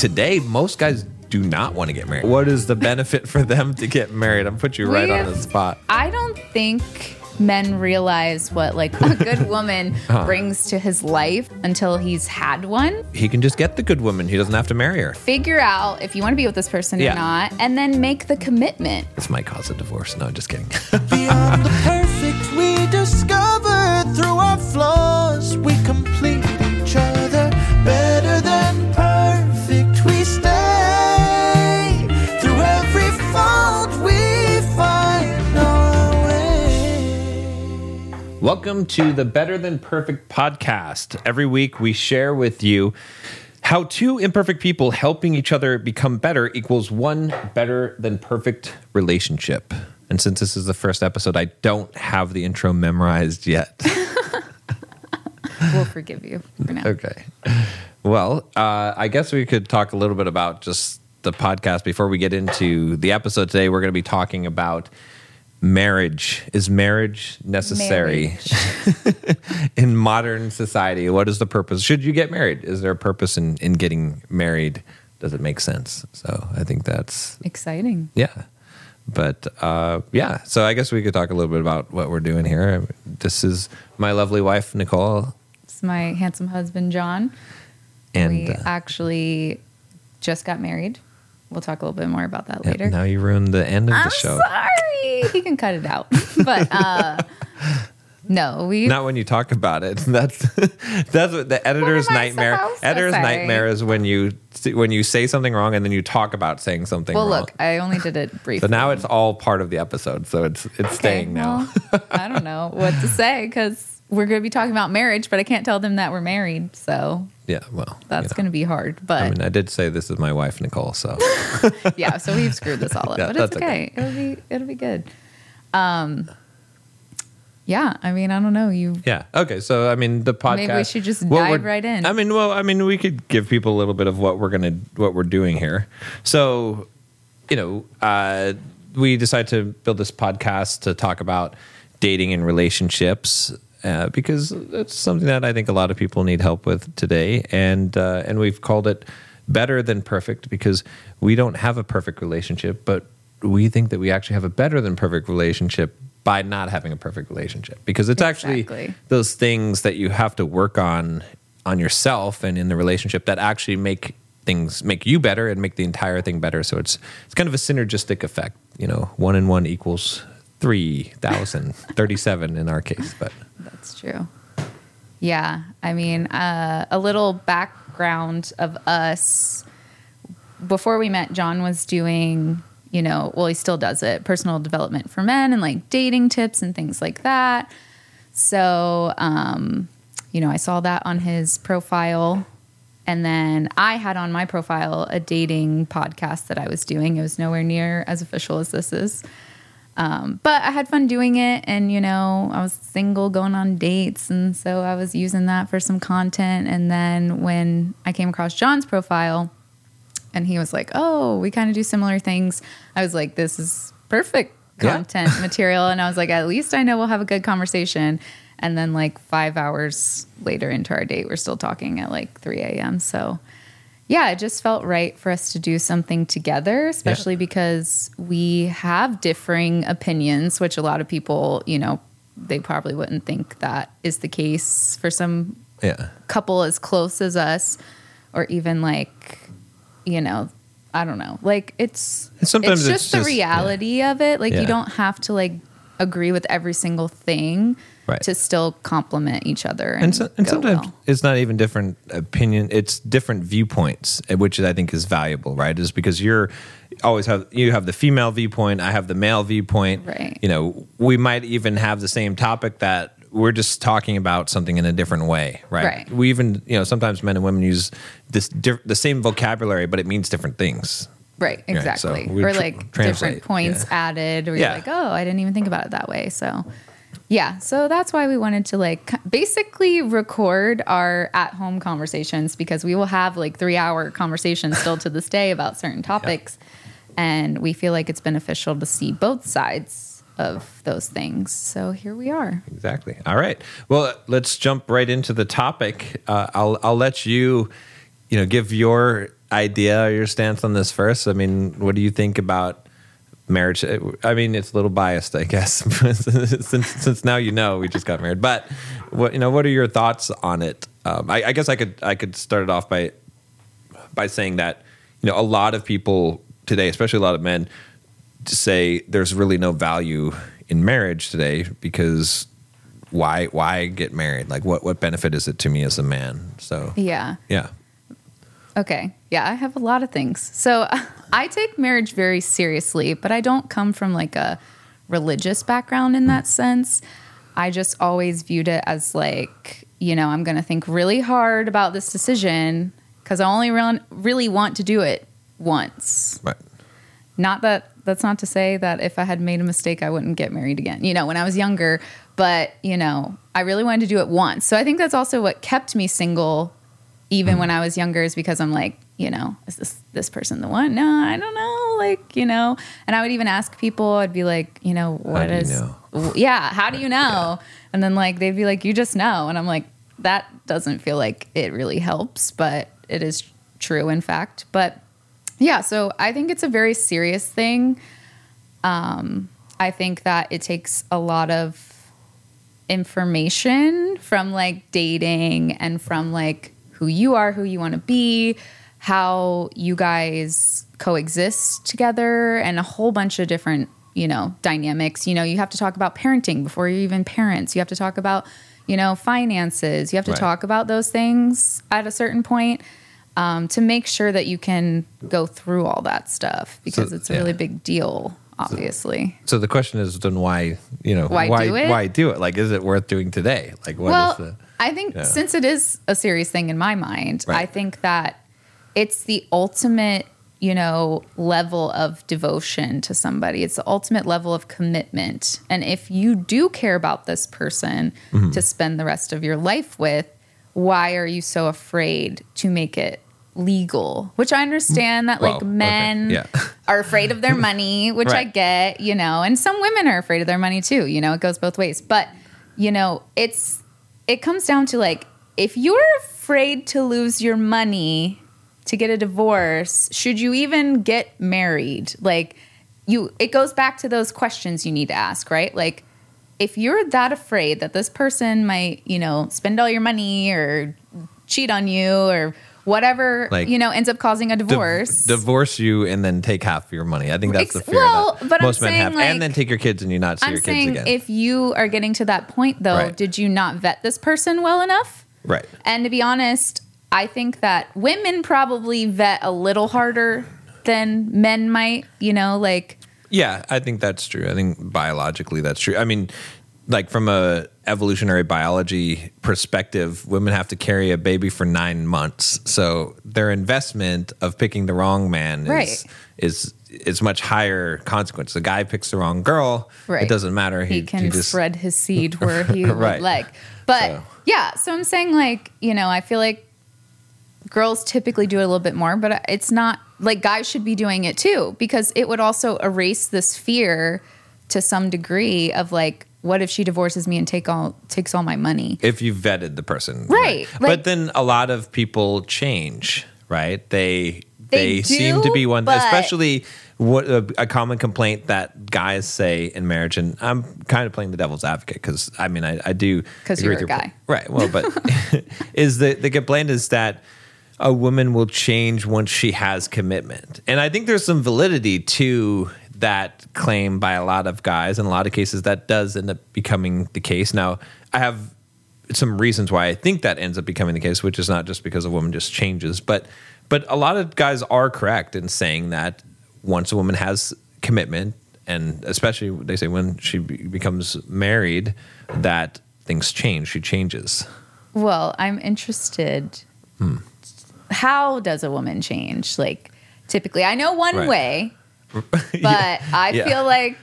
today most guys do not want to get married. What is the benefit for them to get married? I'm put you right We on the spot. I don't think men realize what like a good woman Uh-huh. brings to his life until he's had one. He can just get the good woman. He doesn't have to marry her. Figure out if you want to be with this person Yeah. or not, and then make the commitment. This might cause a divorce. No, just kidding. Beyond the perfect we discover through our flaws, we complete Welcome to the Better Than Perfect podcast. Every week we share with you how two imperfect people helping each other become better equals one better than perfect relationship. And since this is the first episode, I don't have the intro memorized yet. We'll forgive you for now. Okay. Well, uh, I guess we could talk a little bit about just the podcast before we get into the episode today. We're going to be talking about marriage. Is marriage necessary in modern society? What is the purpose? Should you get married? Is there a purpose in, in getting married? Does it make sense? So I think that's, Exciting. yeah. But uh, yeah, so I guess we could talk a little bit about what we're doing here. This is my lovely wife, Nicole. It's my handsome husband, John. And we uh, actually just got married. We'll talk a little bit more about that later. Now you ruined the end of the I'm show. sorry. He can cut it out. But uh no, we Not when you talk about it. That's that's what the editor's I nightmare. Editor's say? nightmare is when you when you say something wrong and then you talk about saying something wrong. Well, wrong. look, I only did it briefly. so now it's all part of the episode. So it's it's Okay, staying now. well, I don't know what to say because we're going to be talking about marriage, but I can't tell them that we're married. So yeah, well, that's you know. going to be hard. But I mean, I did say this is my wife, Nicole. So yeah, so we've screwed this all up, Yeah, but it's okay. okay. It'll be it'll be good. Um, yeah, I mean, I don't know. You yeah, okay. So I mean, the podcast. Maybe we should just dive right in. I mean, well, I mean, we could give people a little bit of what we're gonna what we're doing here. So, you know, uh, we decided to build this podcast to talk about dating and relationships. Uh, because it's something that I think a lot of people need help with today, and uh, and we've called it better than perfect because we don't have a perfect relationship, but we think that we actually have a better than perfect relationship by not having a perfect relationship. Because it's actually those things that you have to work on on yourself and in the relationship that actually make things make you better and make the entire thing better. So it's it's kind of a synergistic effect you know one and one equals 3037 in our case but That's true. Yeah. I mean, uh, a little background of us. Before we met, John was doing, you know, well, he still does it personal development for men and like dating tips and things like that. So, um, you know, I saw that on his profile. And then I had on my profile a dating podcast that I was doing. It was nowhere near as official as this is. Um, but I had fun doing it, and you know, I was single, going on dates, and so I was using that for some content. And then when I came across John's profile, and he was like, "Oh, we kind of do similar things," I was like, "This is perfect Yeah. content material," and I was like, "At least I know we'll have a good conversation." And then, like five hours later into our date, we're still talking at like 3 a.m. So, yeah, it just felt right for us to do something together, especially because we have differing opinions, which a lot of people, you know, they probably wouldn't think that is the case for some yeah couple as close as us, or even like, you know, I don't know. Like it's And sometimes it's it's just the just- reality of it. Like Yeah. you don't have to like agree with every single thing Right. to still complement each other. And, and, so, and sometimes well. it's not even different opinion it's different viewpoints eh, which i think is valuable right is because you're always have you have the female viewpoint i have the male viewpoint Right. you know we might even have the same topic that we're just talking about something in a different way right, Right. we even you know sometimes men and women use this diff- the same vocabulary but it means different things Right, Right, so exactly. or like translate, different points yeah. added, or you're like, oh, I didn't even think about it that way. So, yeah, so that's why we wanted to like basically record our at home conversations because we will have like three hour conversations still to this day about certain topics. And we feel like it's beneficial to see both sides of those things. So here we are. Exactly. All right. Well, let's jump right into the topic. Uh, I'll I'll let you, you know, give your idea or your stance on this first. I mean, what do you think about marriage? I mean, it's a little biased, I guess, since since now you know we just got married. But what you know, what are your thoughts on it? Um, I, I guess I could I could start it off by by saying that you know a lot of people today, especially a lot of men, say there's really no value in marriage today because why why get married? Like what what benefit is it to me as a man? So Yeah. yeah. Okay. Yeah, I have a lot of things. So I take marriage very seriously, but I don't come from like a religious background in that sense. I just always viewed it as like, you know, I'm going to think really hard about this decision because I only re- really want to do it once. Right. Not that that's not to say that if I had made a mistake, I wouldn't get married again, you know, when I was younger. But, you know, I really wanted to do it once. So I think that's also what kept me single even when I was younger is because I'm like, you know, is this this person the one? No, I don't know. Like, you know, and I would even ask people, I'd be like, you know, what you is, know? yeah, how do you know? And then like they'd be like, you just know, and I'm like, that doesn't feel like it really helps, but it is true in fact. But yeah, so I think it's a very serious thing. Um, I think that it takes a lot of information from like dating and from like who you are, who you want to be, how you guys coexist together, and a whole bunch of different, you know, dynamics. You know, you have to talk about parenting before you're even parents. You have to talk about, you know, finances. You have to Right. talk about those things at a certain point um, to make sure that you can go through all that stuff because So, it's a really yeah. big deal, obviously. So the question is then why, you know, Why why do it? why do it? Like is it worth doing today? Like what is well, the I think yeah. since it is a serious thing in my mind, Right. I think that it's the ultimate, you know, level of devotion to somebody. It's the ultimate level of commitment. And if you do care about this person Mm-hmm. to spend the rest of your life with, why are you so afraid to make it legal? Which I understand that Well, like okay, men yeah. are afraid of their money, which I get, you know, and some women are afraid of their money too, you know, it goes both ways. But, you know, it's it comes down to like if you're afraid to lose your money to get a divorce, should you even get married? Like you it goes back to those questions you need to ask, right? Like if you're that afraid that this person might, you know, spend all your money or cheat on you or whatever, Like, you know, ends up causing a Div- divorce. divorce you and then take half your money. I think that's the fear well, that most men have. like- and then take your kids and you not see I'm your kids again. if you are getting to that point though, Right. did you not vet this person well enough? right. And to be honest, I think that women probably vet a little harder than men might, you know, like Yeah, I think that's true. I think biologically that's true. I mean, like from a evolutionary biology perspective, women have to carry a baby for nine months. So their investment of picking the wrong man is Right. is is much higher consequence. The guy picks the wrong girl, Right. it doesn't matter. he, can just- spread his seed where he Right. would like. But So- yeah, so I'm saying like, you know, I feel like girls typically do it a little bit more, but it's not like guys should be doing it too because it would also erase this fear to some degree of like what if she divorces me and take all takes all my money? if you vetted the person, Right, but like- then a lot of people change, right? They They they, seem to be one, but- especially what a, a common complaint that guys say in marriage, and I'm kind of playing the devil's advocate because I mean I, I do 'Cause agree you're with a your guy. point. right? Well, but is the the complaint is that a woman will change once she has commitment, and I think there's some validity to that claim by a lot of guys. In a lot of cases, that does end up becoming the case. Now, I have some reasons why I think that ends up becoming the case, which is not just because a woman just changes, but but a lot of guys are correct in saying that once a woman has commitment, and especially they say when she becomes married, that things change. She changes. Well, I'm interested. Hmm. How does a woman change? Like, typically, I know one Right. way, but I Yeah. feel like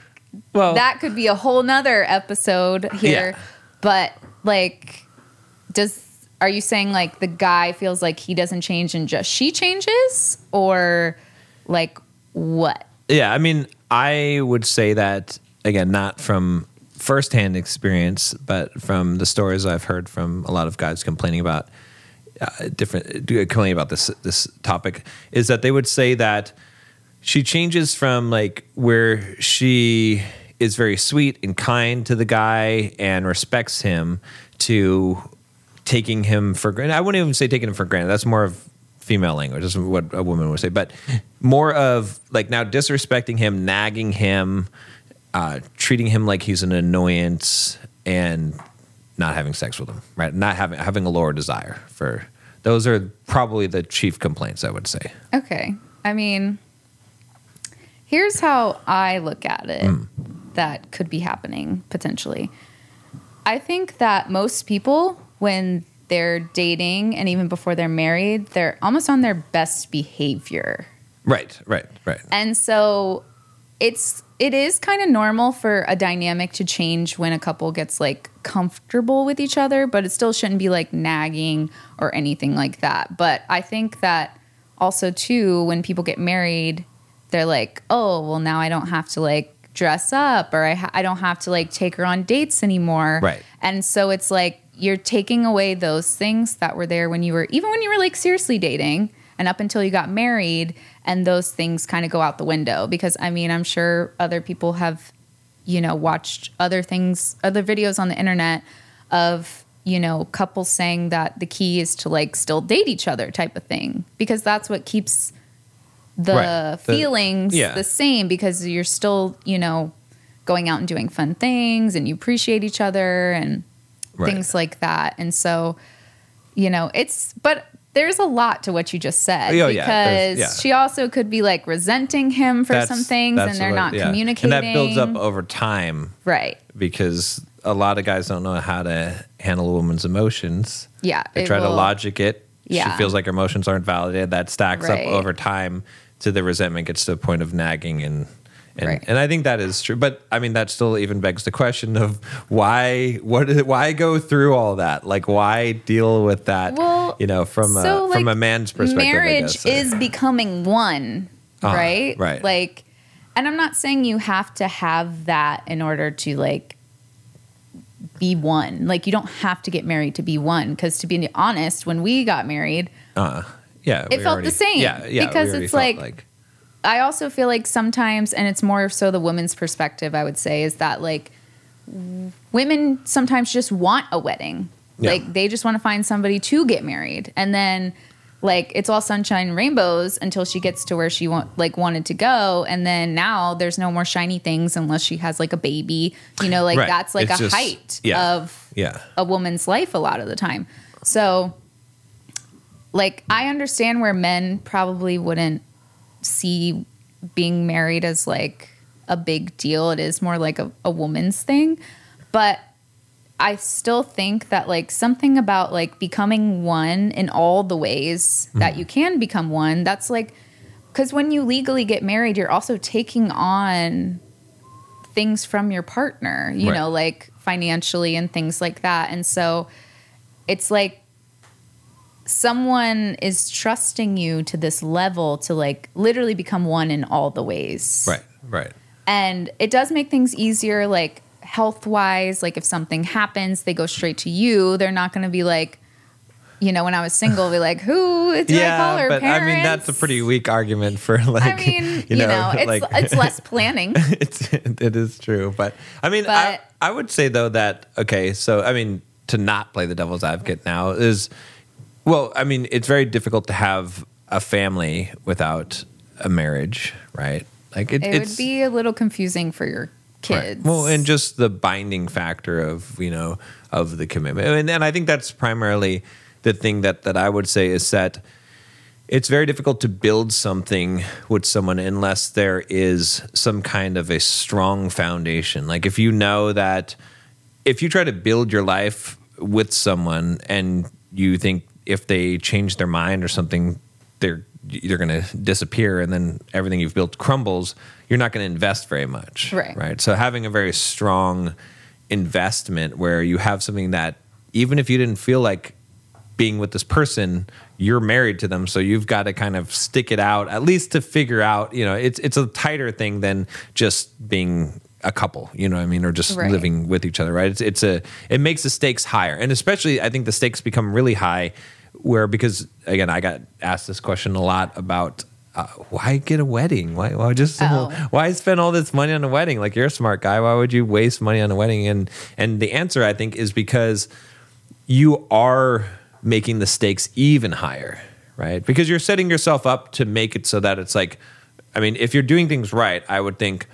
Well, that could be a whole nother episode here. Yeah. But like, does are you saying like the guy feels like he doesn't change and just she changes, or like what? Yeah, I mean, I would say that again, not from firsthand experience, but from the stories I've heard from a lot of guys complaining about uh, different uh, complain about this this topic is that they would say that she changes from like where she is very sweet and kind to the guy and respects him to taking him for granted. I wouldn't even say taking him for granted. That's more of female language. That's what a woman would say. But more of like now disrespecting him, nagging him, uh, treating him like he's an annoyance, and not having sex with him. Right? Not having having a lower desire for. Those are probably the chief complaints I would say. Okay. I mean, here's how I look at it hmm. that could be happening potentially. I think that most people, when they're dating and even before they're married, they're almost on their best behavior. Right. Right. Right. And so it's it is kind of normal for a dynamic to change when a couple gets like comfortable with each other, but it still shouldn't be like nagging or anything like that. But I think that also too when people get married, they're like, "Oh, well now I don't have to like dress up or I ha- I don't have to like take her on dates anymore." Right. And so it's like you're taking away those things that were there when you were even when you were like seriously dating and up until you got married and those things kind of go out the window because I mean, I'm sure other people have you know watched other things other videos on the internet of you know couples saying that the key is to like still date each other type of thing because that's what keeps the Right. The- feelings yeah. the same because you're still you know going out and doing fun things and you appreciate each other and Right. things like that and so you know it's but there's a lot to what you just said Oh, because yeah, yeah. she also could be like resenting him for some things and they're what- not yeah. communicating and that builds up over time right because a lot of guys don't know how to handle a woman's emotions. yeah They try to logic it. Yeah. She feels like her emotions aren't validated. That stacks Right. up over time to the resentment gets to the point of nagging and and, Right. and I think that is true. But I mean that still even begs the question of why what is why go through all that? Like why deal with that Well, you know from so, a from a man's perspective marriage guess. is becoming one Ah, right right. like and i'm not saying you have to have that in order to like be one like you don't have to get married to be one because to be honest when we got married uh, yeah, It felt already- the same, Yeah, yeah, because it's felt like- I also feel like sometimes, and it's more so the women's perspective, I would say, is that like women sometimes just want a wedding. Yeah. Like they just want to find somebody to get married. And then like it's all sunshine and rainbows until she gets to where she want like wanted to go. And then now there's no more shiny things unless she has like a baby. You know, like Right. that's like It's a just- height yeah. of yeah. a woman's life a lot of the time. So, like, I understand where men probably wouldn't see being married as like a big deal. It is more like a, a woman's thing. But I still think that, like, something about like becoming one in all the ways that mm-hmm. you can become one, that's like, because when you legally get married, you're also taking on things from your partner, you Right. know, like financially and things like that. And so it's like someone is trusting you to this level to like literally become one in all the ways. Right, right. And it does make things easier, like health wise. Like if something happens, they go straight to you. They're not going to be like, you know, when I was single, be like, who do I call her but parents? I mean that's a pretty weak argument for like. I mean, you, know, it's like- it's less planning. it's it is true, but I mean, I, I would say though that okay, so I mean, to not play the devil's advocate now is, well, I mean, it's very difficult to have a family without a marriage, right? Like it, It would be a little confusing for your Right. kids. Well, and just the binding factor of you know of the commitment, and, and I think that's primarily the thing that that I would say is that it's very difficult to build something with someone unless there is some kind of a strong foundation. Like if you know that if you try to build your life with someone and you think if they change their mind or something, they're they're going to disappear and then everything you've built crumbles, you're not going to invest very much. Right. Right. So having a very strong investment where you have something that even if you didn't feel like being with this person, you're married to them, so you've got to kind of stick it out at least to figure out. You know, it's it's a tighter thing than just being a couple. You know what I mean, or just Right. living with each other, right? It's it's a it makes the stakes higher, and especially I think the stakes become really high where because again, I got asked this question a lot about uh, why get a wedding? Why, why just Oh. why spend all this money on a wedding? Like you're a smart guy. Why would you waste money on a wedding? And and the answer I think is because you are making the stakes even higher, right? Because you're setting yourself up to make it so that it's like, I mean, if you're doing things right, I would think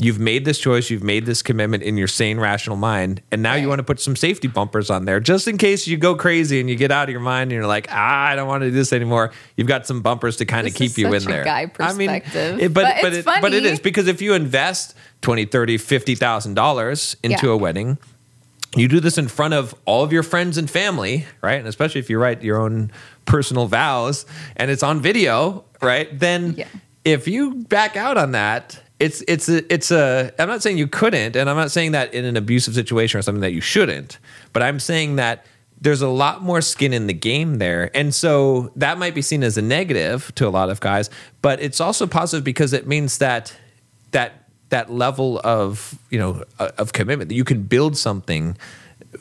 you've made this choice, you've made this commitment in your sane, rational mind, and now you want to put some safety bumpers on there just in case you go crazy and you get out of your mind and you're like, ah, I don't want to do this anymore. You've got some bumpers to kind of keep you in there. guy I mean, it- but But but, it's it, but it is because if you invest 20, 30, 50,000 dollars into Yeah. a wedding, you do this in front of all of your friends and family, right? And especially if you write your own personal vows and it's on video, right? Then Yeah. if you back out on that, it's it's a, it's a I'm not saying you couldn't and I'm not saying that in an abusive situation or something that you shouldn't, but I'm saying that there's a lot more skin in the game there. And so that might be seen as a negative to a lot of guys, but it's also positive because it means that that that level of you know uh, of commitment that you can build something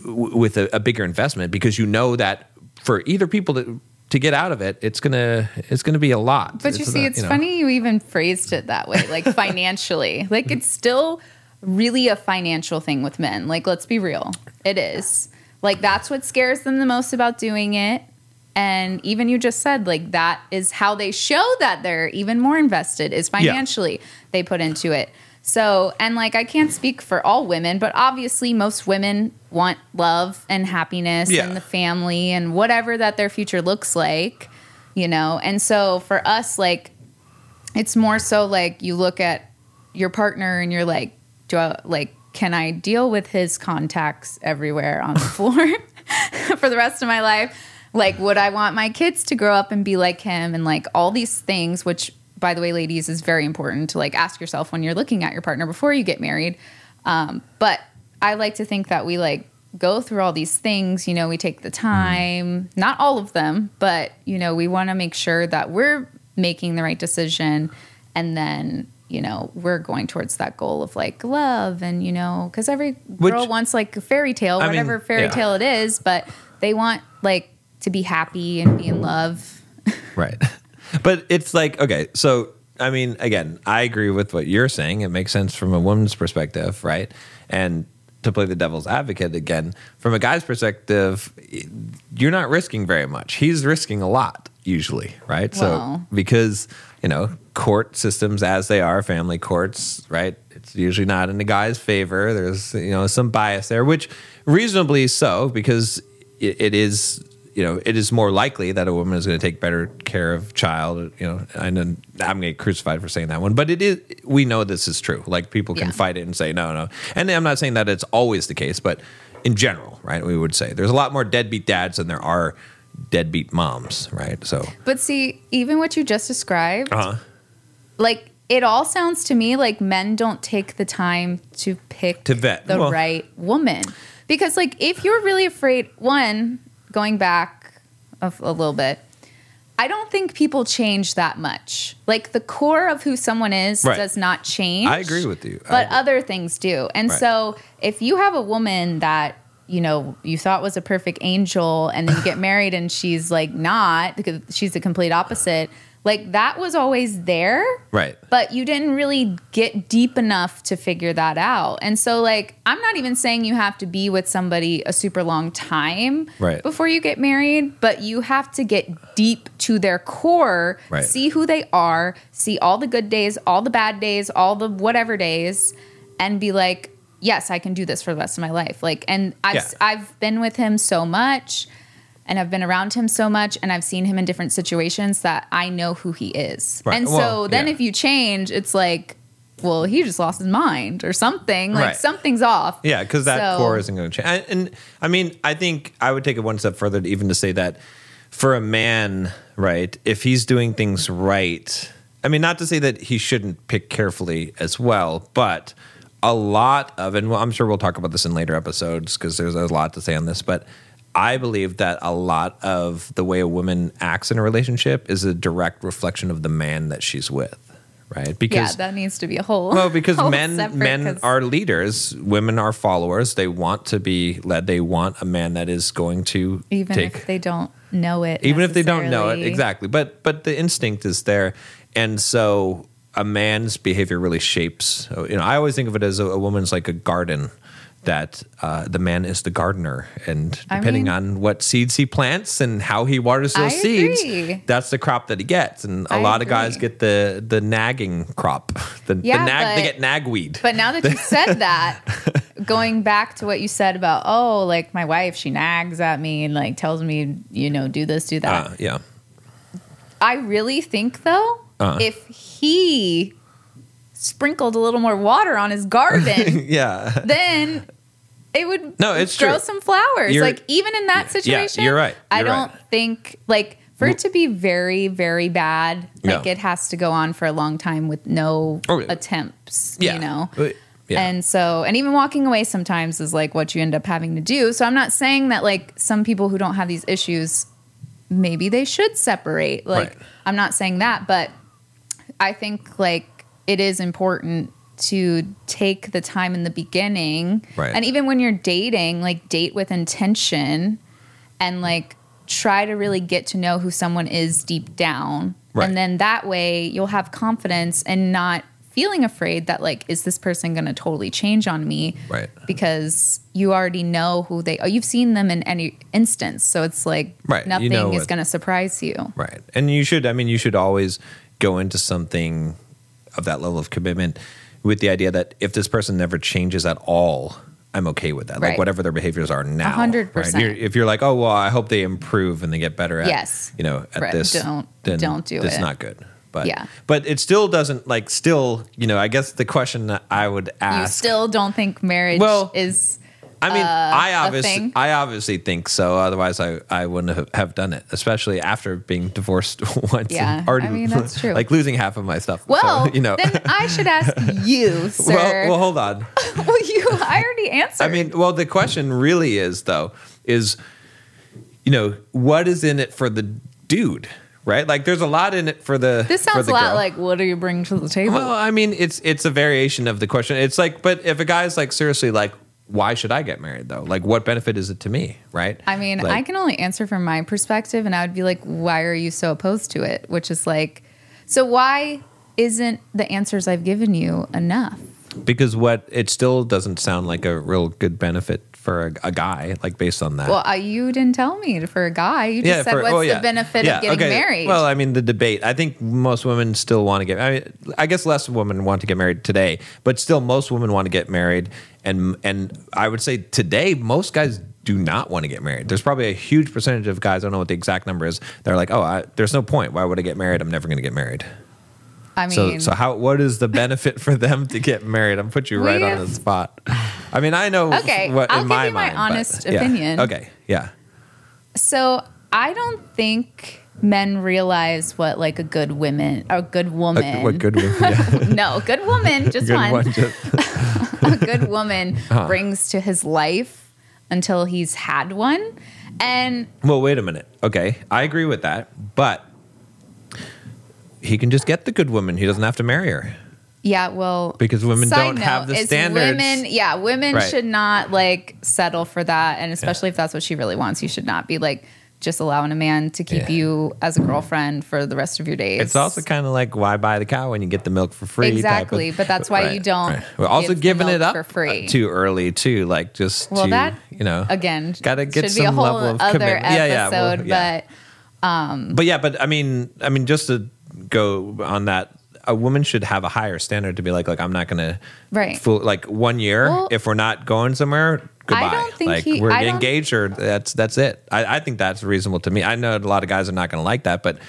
w- with a, a bigger investment because you know that for either people to to get out of it it's gonna it's gonna be a lot But you see, not, it's know. funny you even phrased it that way, like financially. like it's still really a financial thing with men. Like, let's be real. It is. Like, that's what scares them the most about doing it. And even you just said, like, that is how they show that they're even more invested is financially they put into it. So, and like, I can't speak for all women, but obviously, most women want love and happiness Yeah. and the family and whatever that their future looks like, you know? And so for us, like, it's more so like you look at your partner and you're like, do I, like, can I deal with his contacts everywhere on the floor for the rest of my life? Like, would I want my kids to grow up and be like him and like all these things, which, by the way, ladies, is very important to like ask yourself when you're looking at your partner before you get married. Um, but I like to think that we like go through all these things. You know, we take the time, not all of them, but you know, we want to make sure that we're making the right decision, and then you know we're going towards that goal of like love and you know because every Which- girl wants like a fairy tale I mean, whatever fairy yeah. tale it is but they want like to be happy and be in love right but it's like okay so i mean again i agree with what you're saying. It makes sense from a woman's perspective right? And to play the devil's advocate again from a guy's perspective you're not risking very much. He's risking a lot usually right? So because you know court systems as they are family courts right? It's usually not in the guy's favor. There's you know some bias there which reasonably so because it, it is you know it is more likely that a woman is going to take better care of child you know i know i'm going to get crucified for saying that one but it is we know this is true. Like people can Yeah. fight it and say no no. And i'm not saying that it's always the case but in general right we would say there's a lot more deadbeat dads than there are deadbeat moms right? So but see even what you just described uh-huh. like it all sounds to me like men don't take the time to pick To vet. the Well- right woman. Because like if you're really afraid one going back a, a little bit i don't think people change that much like the core of who someone is Right. does not change I agree with you. I but agree. other things do and Right. so if you have a woman that you know you thought was a perfect angel and then you get married and she's like not because she's the complete opposite like that was always there right but you didn't really get deep enough to figure that out. And so, like, I'm not even saying you have to be with somebody a super long time Right. before you get married, but you have to get deep to their core, Right. see who they are, see all the good days, all the bad days, all the whatever days, and be like, yes, I can do this for the rest of my life. Like, and I've Yeah. I've been with him so much. And I've been around him so much, and I've seen him in different situations that I know who he is. Right. And so Well, then yeah. if you change, it's like, well, he just lost his mind or something. Like Right. something's off. Yeah, because that So- core isn't going to change. And, and I mean, I think I would take it one step further to even to say that for a man, right, if he's doing things right, I mean, not to say that he shouldn't pick carefully as well, but a lot of, and I'm sure we'll talk about this in later episodes because there's a lot to say on this, but I believe that a lot of the way a woman acts in a relationship is a direct reflection of the man that she's with, right? Because Yeah, that needs to be a whole. well, because whole men men 'cause- are leaders, women are followers. They want to be led. They want a man that is going to even take. if they don't know it. even if they don't know it exactly but but the instinct is there and so a man's behavior really shapes you know i always think of it as a, a woman's like a garden that uh, the man is the gardener and I depending mean- on what seeds he plants and how he waters those I seeds agree. that's the crop that he gets and a I lot of guys get the the nagging crop the, the Yeah, nag they but- get nagweed But now that you said that, going back to what you said about, oh, like my wife, she nags at me and like tells me, you know, do this, do that. uh, yeah I really think though, Uh. if he sprinkled a little more water on his garden, yeah then it would No, it's grow true. some flowers. You're- like even in that situation, you're right. I You're don't right. think like for it to be very, very bad, like Yeah. it has to go on for a long time with no Oh, yeah. attempts. yeah You know? Uh, yeah. And so, and even walking away sometimes is like what you end up having to do. So I'm not saying that like some people who don't have these issues, maybe they should separate. Like, Right. I'm not saying that, but I think like it is important to take the time in the beginning. Right. And even when you're dating, like date with intention and like try to really get to know who someone is deep down. Right. And then that way you'll have confidence and not feeling afraid that like is this person going to totally change on me Right. because you already know who they are you've seen them in any instance so it's like Right, you nothing know is going to surprise you Right. And you should, I mean, you should always go into something of that level of commitment with the idea that if this person never changes at all, I'm okay with that. Like whatever their behaviors are now. hundred right? percent. You're- If you're like, oh, well, I hope they improve and they get better at, Yes. you know, at Right. this, Don't- then don't do it. It's it. not good. But, Yeah. but it still doesn't like still, you know, I guess the question that I would ask. you still don't think marriage Well, is I mean, uh, I a obviously. I obviously think so. Otherwise, I, I wouldn't have, done it, especially after being divorced once. Yeah, and already, I mean, that's true. Like losing half of my stuff. well so, you know. then i should ask you sir well, well, hold on. Well, you i already answered I mean, well, the question really is though, is you know, what is in it for the dude, right? Like, there's a lot in it for the. this for sounds the a lot girl. like what do you bring to the table Well, I mean, it's it's a variation of the question. It's like, but if a guy's like seriously like, why should I get married though? Like, what benefit is it to me, right? I mean, Like- I can only answer from my perspective, and I would be like, why are you so opposed to it? Which is like, so why isn't the answers I've given you enough? because what it still doesn't sound like a real good benefit for a, a guy, like based on that. Well, uh, you didn't tell me for a guy. You just said, for- what's oh, yeah. the benefit Yeah, of getting okay. married? Well, I mean, the debate. I think most women still want to get. I mean, I guess less women want to get married today, but still, most women want to get married, and and I would say today, most guys do not want to get married. There's probably a huge percentage of guys. I don't know what the exact number is. They're like, oh, I, there's no point. Why would I get married? I'm never going to get married. I mean, So, so how? What is the benefit for them to get married? I'm put you right on the spot. I mean, I know. Okay, what I'll in give my you my mind, but- honest yeah. opinion. Okay, yeah. so I don't think men realize what like a good woman, a good woman, Uh, what good? women- Yeah. no, good woman, just good one, one. just- a good woman Uh-huh. brings to his life until he's had one, and Well, wait a minute. Okay, I agree with that, but he can just get the good woman. He doesn't have to marry her. Yeah, well, Because women don't have the standards. Women, yeah, women Right. should not like settle for that, and especially if that's what she really wants, you should not be like just allowing a man to keep Yeah. you as a girlfriend for the rest of your days. It's also kind of like why buy the cow when you get the milk for free? type of- Exactly, but that's why you don't We're also give giving it up for uh, free. too early too. Like just well to, that you know again gotta get some be a whole level of other commitment. episode, Yeah, yeah, well, yeah. but um, But yeah, but I mean, I mean, just to go on that, a woman should have a higher standard to be like, like I'm not gonna Right. fool, like one year Well, if we're not going somewhere. Goodbye. don't think like he- we're I engaged, or that's that's it. I, I think that's reasonable to me. I know a lot of guys are not going to like that, but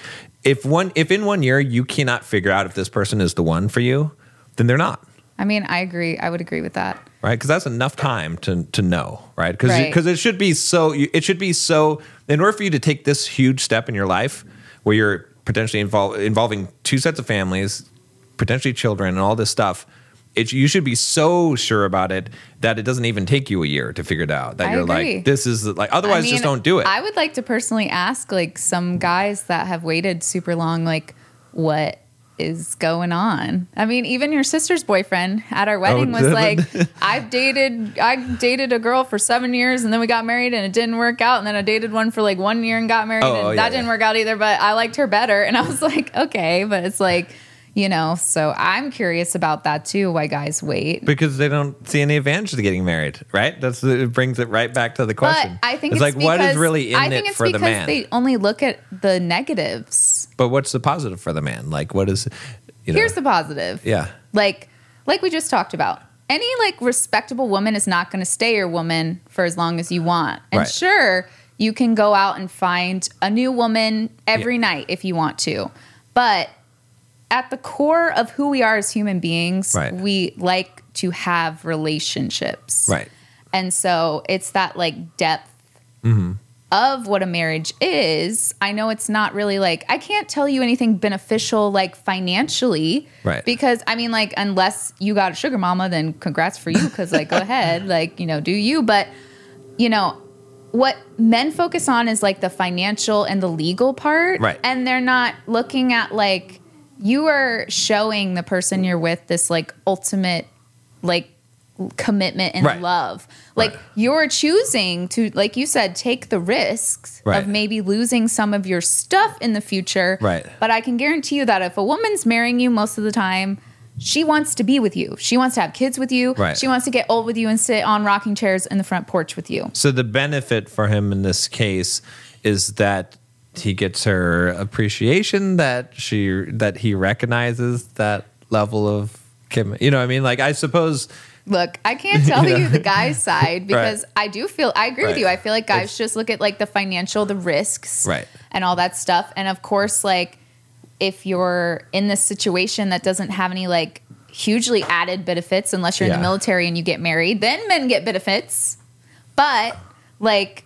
if one if in one year you cannot figure out if this person is the one for you, then they're not. I mean, I agree. I would agree with that. right? Because that's enough time to to know, right? Because Right. because it should be so it should be so in order for you to take this huge step in your life where you're potentially involved involving two sets of families, potentially children, and all this stuff. It, you should be so sure about it that it doesn't even take you a year to figure it out. That I you're agree. like, this is like, otherwise, I mean, just don't do it. I would like to personally ask like some guys that have waited super long, like what is going on. I mean, even your sister's boyfriend at our oh, wedding was like, I've dated I dated a girl for seven years and then we got married and it didn't work out. And then I dated one for like one year and got married Oh, and oh, yeah, that didn't yeah. work out either, but I liked her better. And I was like, okay, but it's like, you know, so I'm curious about that too, why guys wait. because they don't see any advantage to getting married, right? That's it brings it right back to the question. But I think it's, it's, like what is really in I think it it's for the because man. they only look at the negatives. but what's the positive for the man? Like what is you know? Here's the positive. yeah. like like we just talked about any like respectable woman is not going to stay your woman for as long as you want and Right. sure you can go out and find a new woman every Yeah. night if you want to but at the core of who we are as human beings Right. we like to have relationships Right. and so it's that like depth Mm-hmm. of what a marriage is. I know it's not really like, I can't tell you anything beneficial like financially. Right. Because I mean, like, unless you got a sugar mama, then congrats for you. Cause like, go ahead, like, you know, do you. But, you know, what men focus on is like the financial and the legal part. Right. And they're not looking at like, you are showing the person you're with this like ultimate, like, commitment and Right. love. Like Right. you're choosing to, like you said, take the risks Right. of maybe losing some of your stuff in the future. Right. But I can guarantee you that if a woman's marrying you most of the time, she wants to be with you. She wants to have kids with you. Right. She wants to get old with you and sit on rocking chairs in the front porch with you. So the benefit for him in this case is that he gets her appreciation that she that he recognizes that level of Kim. You know what I mean? Like I suppose Look, I can't tell You know? you the guy's side because I do feel I agree with you. I feel like guys It's- just look at like the financial, the risks, Right. and all that stuff. And of course, like if you're in this situation that doesn't have any like hugely added benefits, unless you're in the military and you get married, then men get benefits. But like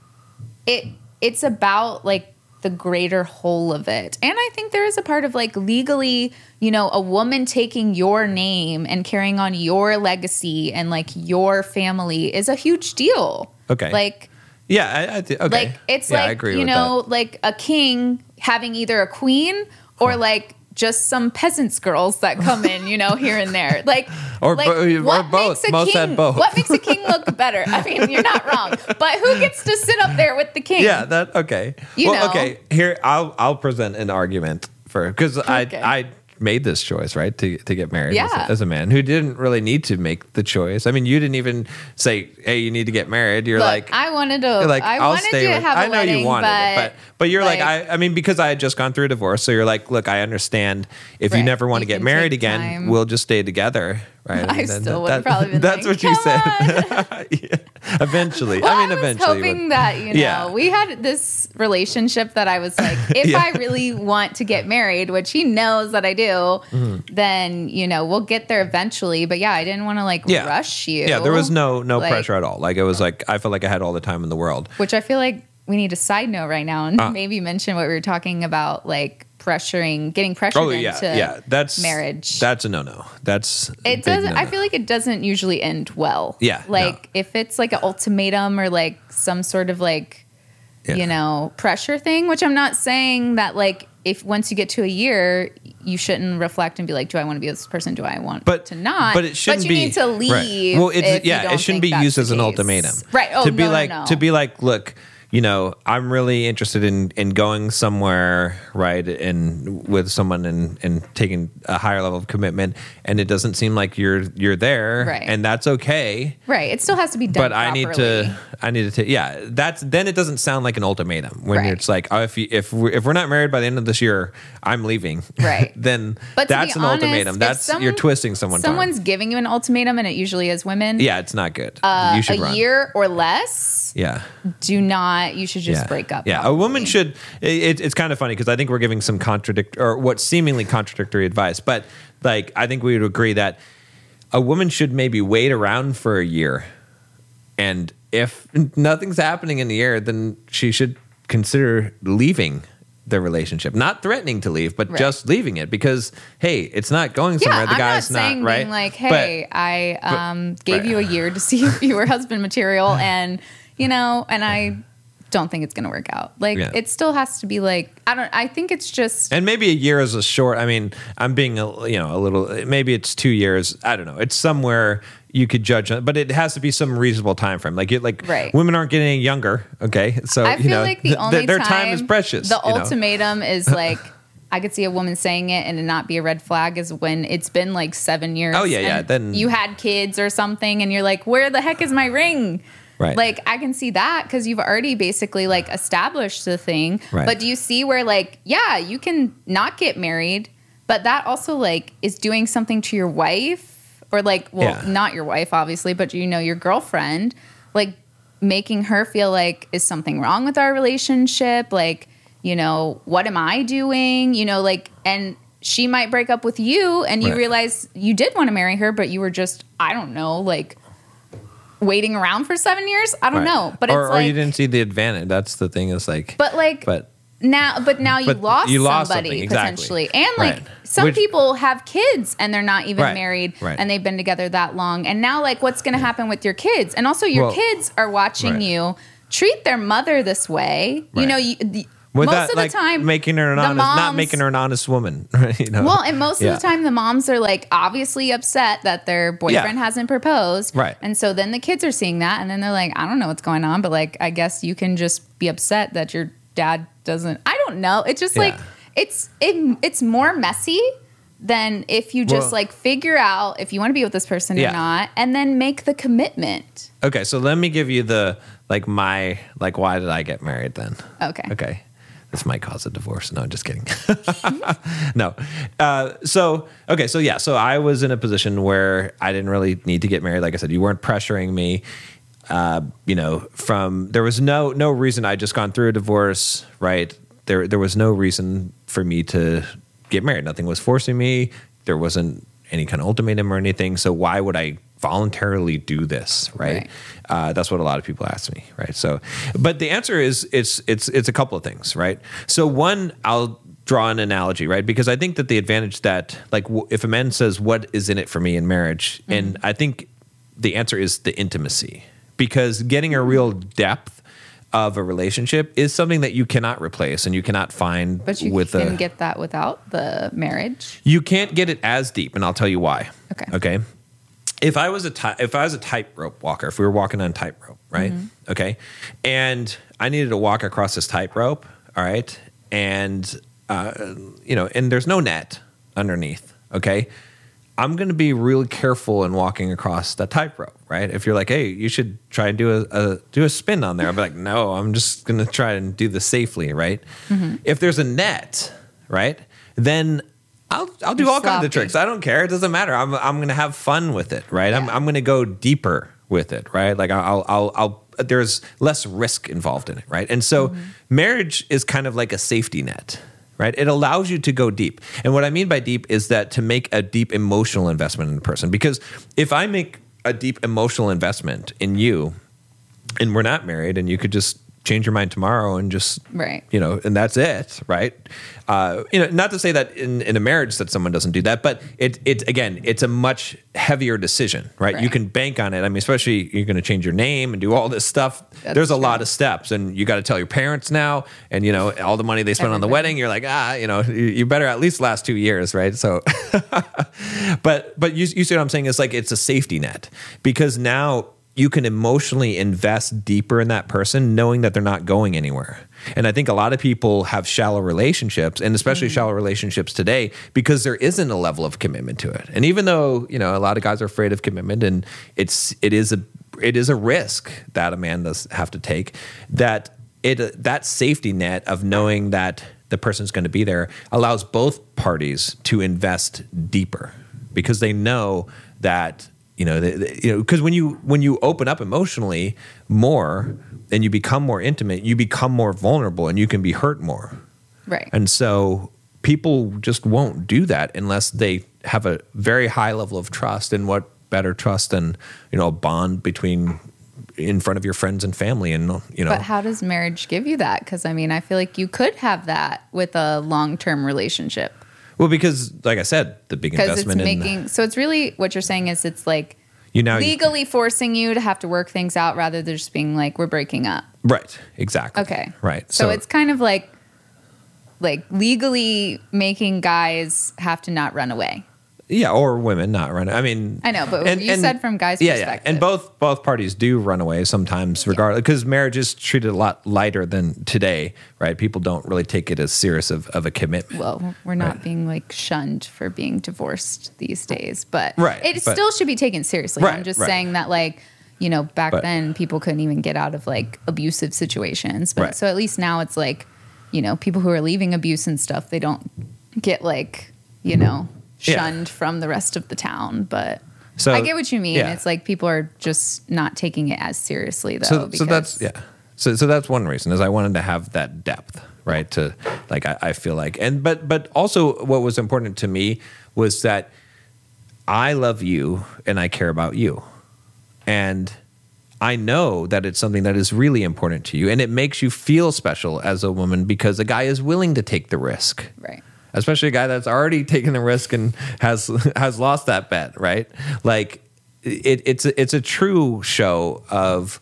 it, it's about like the greater whole of it. And I think there is a part of like legally, you know, a woman taking your name and carrying on your legacy and like your family is a huge deal. Okay. Like yeah, I, I th- okay. like it's yeah, like I agree you know, that. like a king having either a queen or like just some peasants girls that come in, you know, here and there. Like Or like, bo- or what both. makes a Most king, both. What makes a king look better? I mean, you're not wrong. But who gets to sit up there with the king? Yeah, that okay. You well, know. okay. Here, I'll I'll present an argument for because Okay. I I made this choice right to to get married as, a, as a man who didn't really need to make the choice. I mean, you didn't even say, "Hey, you need to get married." You're Look, like, I wanted to. like I I'll wanted stay to with. I know wedding, you wanted but, it, but but you're like, like- I I mean because I had just gone through a divorce, so you're like, look, I understand if you never want to get married again, time. we'll just stay together. Right? I still would've probably been That's like, what you "Come said. Yeah. Eventually, Well, I mean, was eventually. hoping that you know Yeah. we had this relationship that I was like, if Yeah. I really want to get married, which he knows that I do, Mm-hmm. then you know we'll get there eventually. But yeah, I didn't want to like rush you. Yeah, there was no no Like- pressure at all. Like it was like I felt like I had all the time in the world. which I feel like we need a side note right now and Ah. maybe mention what we were talking about, like pressuring, getting pressured Oh yeah, into yeah. That's marriage. That's a no no. That's it doesn't. I no-no. feel like it doesn't usually end well. Yeah, no. like if it's like an ultimatum or like some sort of like Yeah. you know pressure thing. Which I'm not saying that like if once you get to a year, you shouldn't reflect and be like, do I want to be this person? Do I want But to not? But it shouldn't you be need to right. leave. Well, it's yeah, it shouldn't be used as an ultimatum. Right. Oh, to be no, no, like no. to be like, look, you know, I'm really interested in in going somewhere, right, and with someone and and taking a higher level of commitment, and it doesn't seem like you're you're there, Right. and that's okay. right. It still has to be done. but I need to, I need to take, yeah. That's then it doesn't sound like an ultimatum when Right. it's like, oh, if you, if we're, if we're not married by the end of this year, I'm leaving. Right. then But that's an honest, ultimatum. That's some- you're twisting someone's arm. Someone's giving you an ultimatum, and it usually is women. Yeah, it's not good. Uh, you should a run. year or less. Yeah. Do not. You should just yeah. break up. Yeah, a woman should. It, it's kind of funny because I think we're giving some contradict or what seemingly contradictory advice, but like I think we would agree that a woman should maybe wait around for a year, and if nothing's happening in the year, then she should consider leaving the relationship, not threatening to leave, but Right. just leaving it because hey, it's not going somewhere. Yeah, the I'm guy's not saying right. being like, But- hey, I um, gave right. you a year to see if you were husband material, and you know, and I don't think it's going to work out. Like Yeah. it still has to be like I don't. I think it's just And maybe a year is a short. I mean, I'm being a you know a little. Maybe it's two years. I don't know. It's somewhere you could judge, but it has to be some reasonable time frame. Like it, like Right. women aren't getting any younger. Okay, so I you feel know like the th- only their time, time is precious. The you know? ultimatum is like I could see a woman saying it and it not be a red flag is when it's been like seven years. Oh, yeah, yeah, then- you had kids or something, and you're like, "Where the heck is my ring?" Right. Like I can see that because you've already basically like established the thing. Right. But do you see where like yeah, you can not get married, but that also like is doing something to your wife or like well Yeah. not your wife obviously, but you know your girlfriend like making her feel like is something wrong with our relationship like you know what am i doing you know like and she might break up with you and you Right. realize you did want to marry her but you were just i don't know like waiting around for seven years i don't Right. know but or, it's or like you didn't see the advantage. That's the thing. Is like, but like but now but now you But lost you lost somebody exactly. potentially and like Right. some Which- people have kids and they're not even Right, married and they've been together that long and now like what's going to happen with your kids and also your Well, kids are watching you treat their mother this way you know you the, with most that, of the time making her an honest, not making her an honest woman. Right? You know. well, and most Yeah. of the time, the moms are like obviously upset that their boyfriend Yeah. hasn't proposed. Right. And so then the kids are seeing that, and then they're like, I don't know what's going on, but like, I guess you can just be upset that your dad doesn't. I don't know. It's just like, it's, it, it's more messy than if you just Well- like figure out if you want to be with this person Yeah. or not, and then make the commitment. Okay, so let me give you the like my like why did I get married then? Okay. Okay. This might cause a divorce. No, I'm just kidding. no. Uh, so okay, so yeah, so I was in a position where I didn't really need to get married. Like I said, you weren't pressuring me. Uh, you know, from there was no no reason I just gone through a divorce, right? There there was no reason for me to get married. Nothing was forcing me. There wasn't any kind of ultimatum or anything. So why would I voluntarily do this, right? Right. Uh, that's what a lot of people ask me, right? So, but the answer is it's it's it's a couple of things, right? So one, I'll draw an analogy, right? Because I think that the advantage that like w- if a man says what is in it for me in marriage, and I think the answer is the intimacy, because getting a real depth of a relationship is something that you cannot replace and you cannot find But you with can a get that without the marriage. you can't get it as deep, and I'll tell you why. Okay. Okay. If I was a ti- if I was a tightrope walker, if we were walking on tightrope, right? Mm-hmm. Okay, and I needed to walk across this tightrope, all right, and uh, you know, and there's no net underneath. Okay, I'm going to be really careful in walking across the tightrope, right? If you're like, hey, you should try and do a, a do a spin on there, I'll be like, no, I'm just going to try and do this safely, right? Mm-hmm. If there's a net, right, then I'll I'll do You're all kinds of tricks. I don't care. It doesn't matter. I'm I'm going to have fun with it, right? I'm I'm going to go deeper with it, right? Like I'll I'll I'll there's less risk involved in it, right? And so Mm-hmm. marriage is kind of like a safety net, right? It allows you to go deep. And what I mean by deep is that to make a deep emotional investment in a person. Because if I make a deep emotional investment in you and we're not married and you could just change your mind tomorrow and just Right. you know and that's it right? Uh, you know not to say that in, in a marriage that someone doesn't do that but it it again it's a much heavier decision right, you can bank on it. I mean especially you're going to change your name and do all this stuff. That's there's a true. lot of steps and you got to tell your parents now and you know all the money they spent on the wedding you're like ah you know you, you better at least last two years right? So but but you, you see what i'm saying? It's like it's a safety net because now you can emotionally invest deeper in that person knowing that they're not going anywhere. And i think a lot of people have shallow relationships and especially mm. shallow relationships today because there isn't a level of commitment to it. And even though you know a lot of guys are afraid of commitment and it's it is a it is a risk that a man does have to take that it that safety net of knowing that the person's going to be there allows both parties to invest deeper because they know that you know they, they- you know because when you when you open up emotionally more and you become more intimate you become more vulnerable and you can be hurt more Right. and so people just won't do that unless they have a very high level of trust and what better trust than you know a bond between in front of your friends and family and you know But how does marriage give you that? Because I mean, I feel like you could have that with a long term relationship. Well because like i said the big Because it's investment in making so it's really what you're saying is it's like you now legally forcing you to have to work things out rather than just being like we're breaking up. right exactly Okay. right So, it's kind of like like legally making guys have to not run away. Yeah, or women not run. I mean, I know, but you said from guys' yeah, yeah, perspective. and both both parties do run away sometimes, regardless, because marriage is treated a lot lighter than today, right? People don't really take it as serious of, of a commitment. Well, we're not Right. being like shunned for being divorced these days, but Right, it but- still should be taken seriously. I'm just right. saying that like you know back But- then people couldn't even get out of like abusive situations, but Right. so at least now it's like you know people who are leaving abuse and stuff they don't get like you know Yeah. Shunned from the rest of the town, but. So I get what you mean. yeah. It's like people are just not taking it as seriously though. so, so that's yeah. So, so that's one reason is I wanted to have that depth, right? To like, I, I feel like, and but but also what was important to me was that I love you and I care about you, and I know that it's something that is really important to you, and it makes you feel special as a woman because a guy is willing to take the risk right. Especially a guy that's already taken the risk and has has lost that bet, right? Like it, it's a, it's a true show of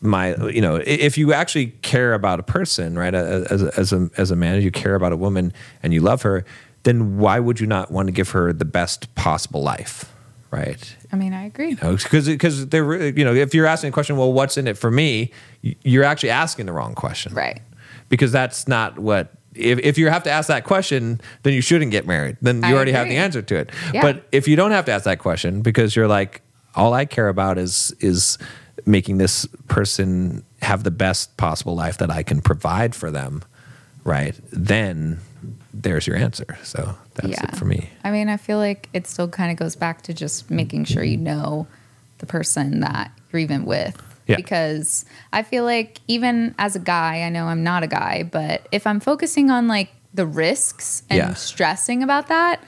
my you know if you actually care about a person right as a, as a as a man you care about a woman and you love her then why would you not want to give her the best possible life right I mean, I agree. because because they're you know if you're asking a question well what's in it for me you're actually asking the wrong question Right. because that's not what if, if you have to ask that question then you shouldn't get married then you I already have agree. the answer to it Yeah. but if you don't have to ask that question because you're like all i care about is is making this person have the best possible life that i can provide for them right then there's your answer so that's it for me I mean, I feel like it still kind of goes back to just making sure you know the person that you're even with. Yeah. Because I feel like even as a guy, I know I'm not a guy, but if I'm focusing on like the risks and Yeah. stressing about that,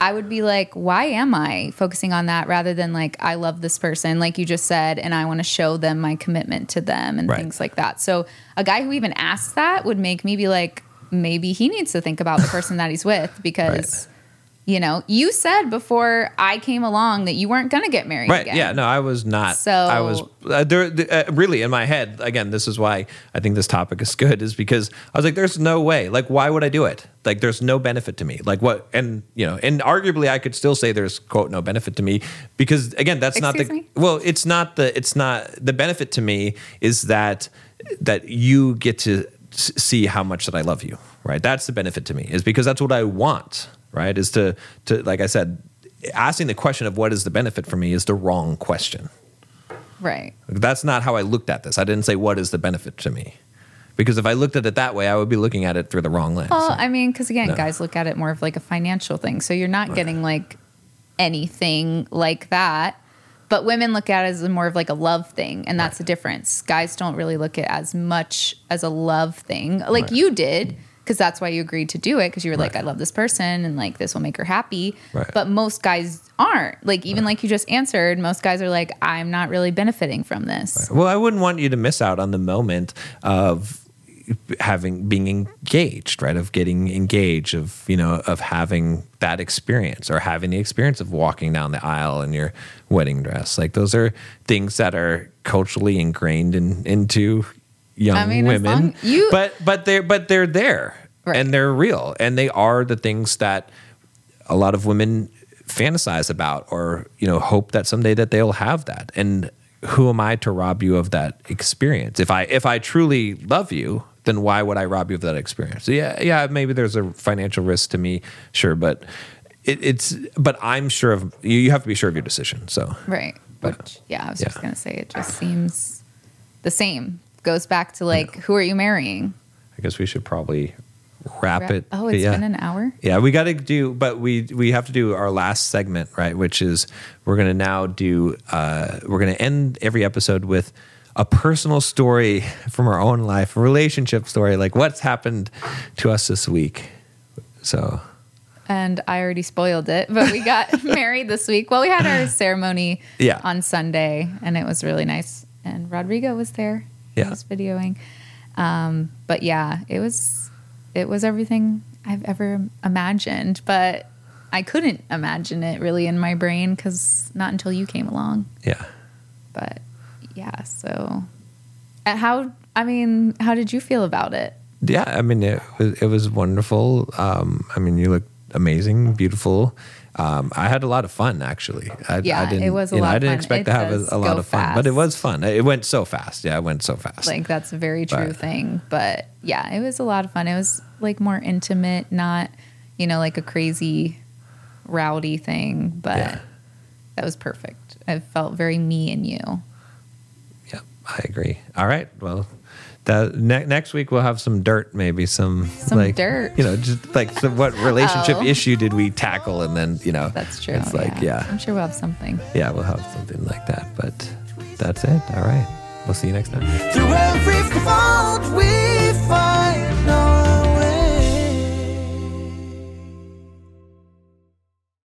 I would be like, why am I focusing on that rather than like, I love this person, like you just said, and I want to show them my commitment to them and Right. things like that. So a guy who even asks that would make me be like, maybe he needs to think about the person that he's with because, you know, you said before I came along that you weren't going to get married Right. again. Yeah. No, I was not. So- I was uh, there. Uh, really, in my head, again, this is why I think this topic is good, is because I was like, "There's no way. Like, why would I do it? Like, there's no benefit to me. Like, what? And you know, and arguably, I could still say there's quote no benefit to me because again, that's not the me? well. It's not the. It's not the benefit to me is that that you get to s- see how much that I love you. Right. That's the benefit to me is because that's what I want. Right. Is to to like I said. Asking the question of what is the benefit for me is the wrong question. Right. That's not how I looked at this. I didn't say what is the benefit to me. Because if I looked at it that way, I would be looking at it through the wrong lens. Well, I mean, because again, No. guys look at it more of like a financial thing. So you're not getting like anything like that. But women look at it as more of like a love thing, and that's the difference. Guys don't really look at it as much as a love thing, like Right. you did, because that's why you agreed to do it. Because you were like, "I love this person, and like this will make her happy." Right. But most guys aren't. Like even like you just answered, most guys are like, "I'm not really benefiting from this." well, I wouldn't want you to miss out on the moment of having being engaged, right? Of getting engaged, of you know, of having that experience or having the experience of walking down the aisle in your wedding dress. Like those are things that are culturally ingrained in, into young I mean, women. long- you- but but they're but they're there Right. and they're real and they are the things that a lot of women fantasize about or you know hope that someday that they'll have that and who am i to rob you of that experience if i if i truly love you then why would i rob you of that experience yeah yeah maybe there's a financial risk to me sure but it, it's but i'm sure of you you have to be sure of your decision so Right. But- Which, yeah, I was yeah. just going to say it just seems the same. Goes back to like, who are you marrying? i guess we should probably wrap it Oh, it's yeah. been an hour? Yeah, we got to do, but we we have to do our last segment, right? Which is we're gonna now do. Uh, we're gonna end every episode with a personal story from our own life, a relationship story, like what's happened to us this week. So And I already spoiled it, but we got married this week. Well, we had our ceremony Yeah. on Sunday, and it was really nice. And Rodrigo was there. Yeah. He was videoing. Um, but yeah, it was it was everything I've ever imagined. But I couldn't imagine it really in my brain because not until you came along. Yeah. But yeah, so uh, how? I mean, how did you feel about it? Yeah, I mean it was it was wonderful. Um, I mean you looked amazing, beautiful. Um, I had a lot of fun actually. I, Yeah, I didn't, it was a you know, lot I didn't expect It to have a, a lot of fun, but it was fun. It went so fast. Yeah, it went so fast. Like that's a very true But- thing. But yeah, it was a lot of fun. It was like more intimate, not you know like a crazy rowdy thing. But Yeah. that was perfect. I felt very me and you. yeah, I agree. All right, well that ne- next week we'll have some dirt, maybe some, some like dirt. You know, just like so what relationship oh. issue did we tackle, and then you know that's true. It's like yeah. yeah, I'm sure we'll have something. Yeah, we'll have something like that. But that's it. All right, we'll see you next time.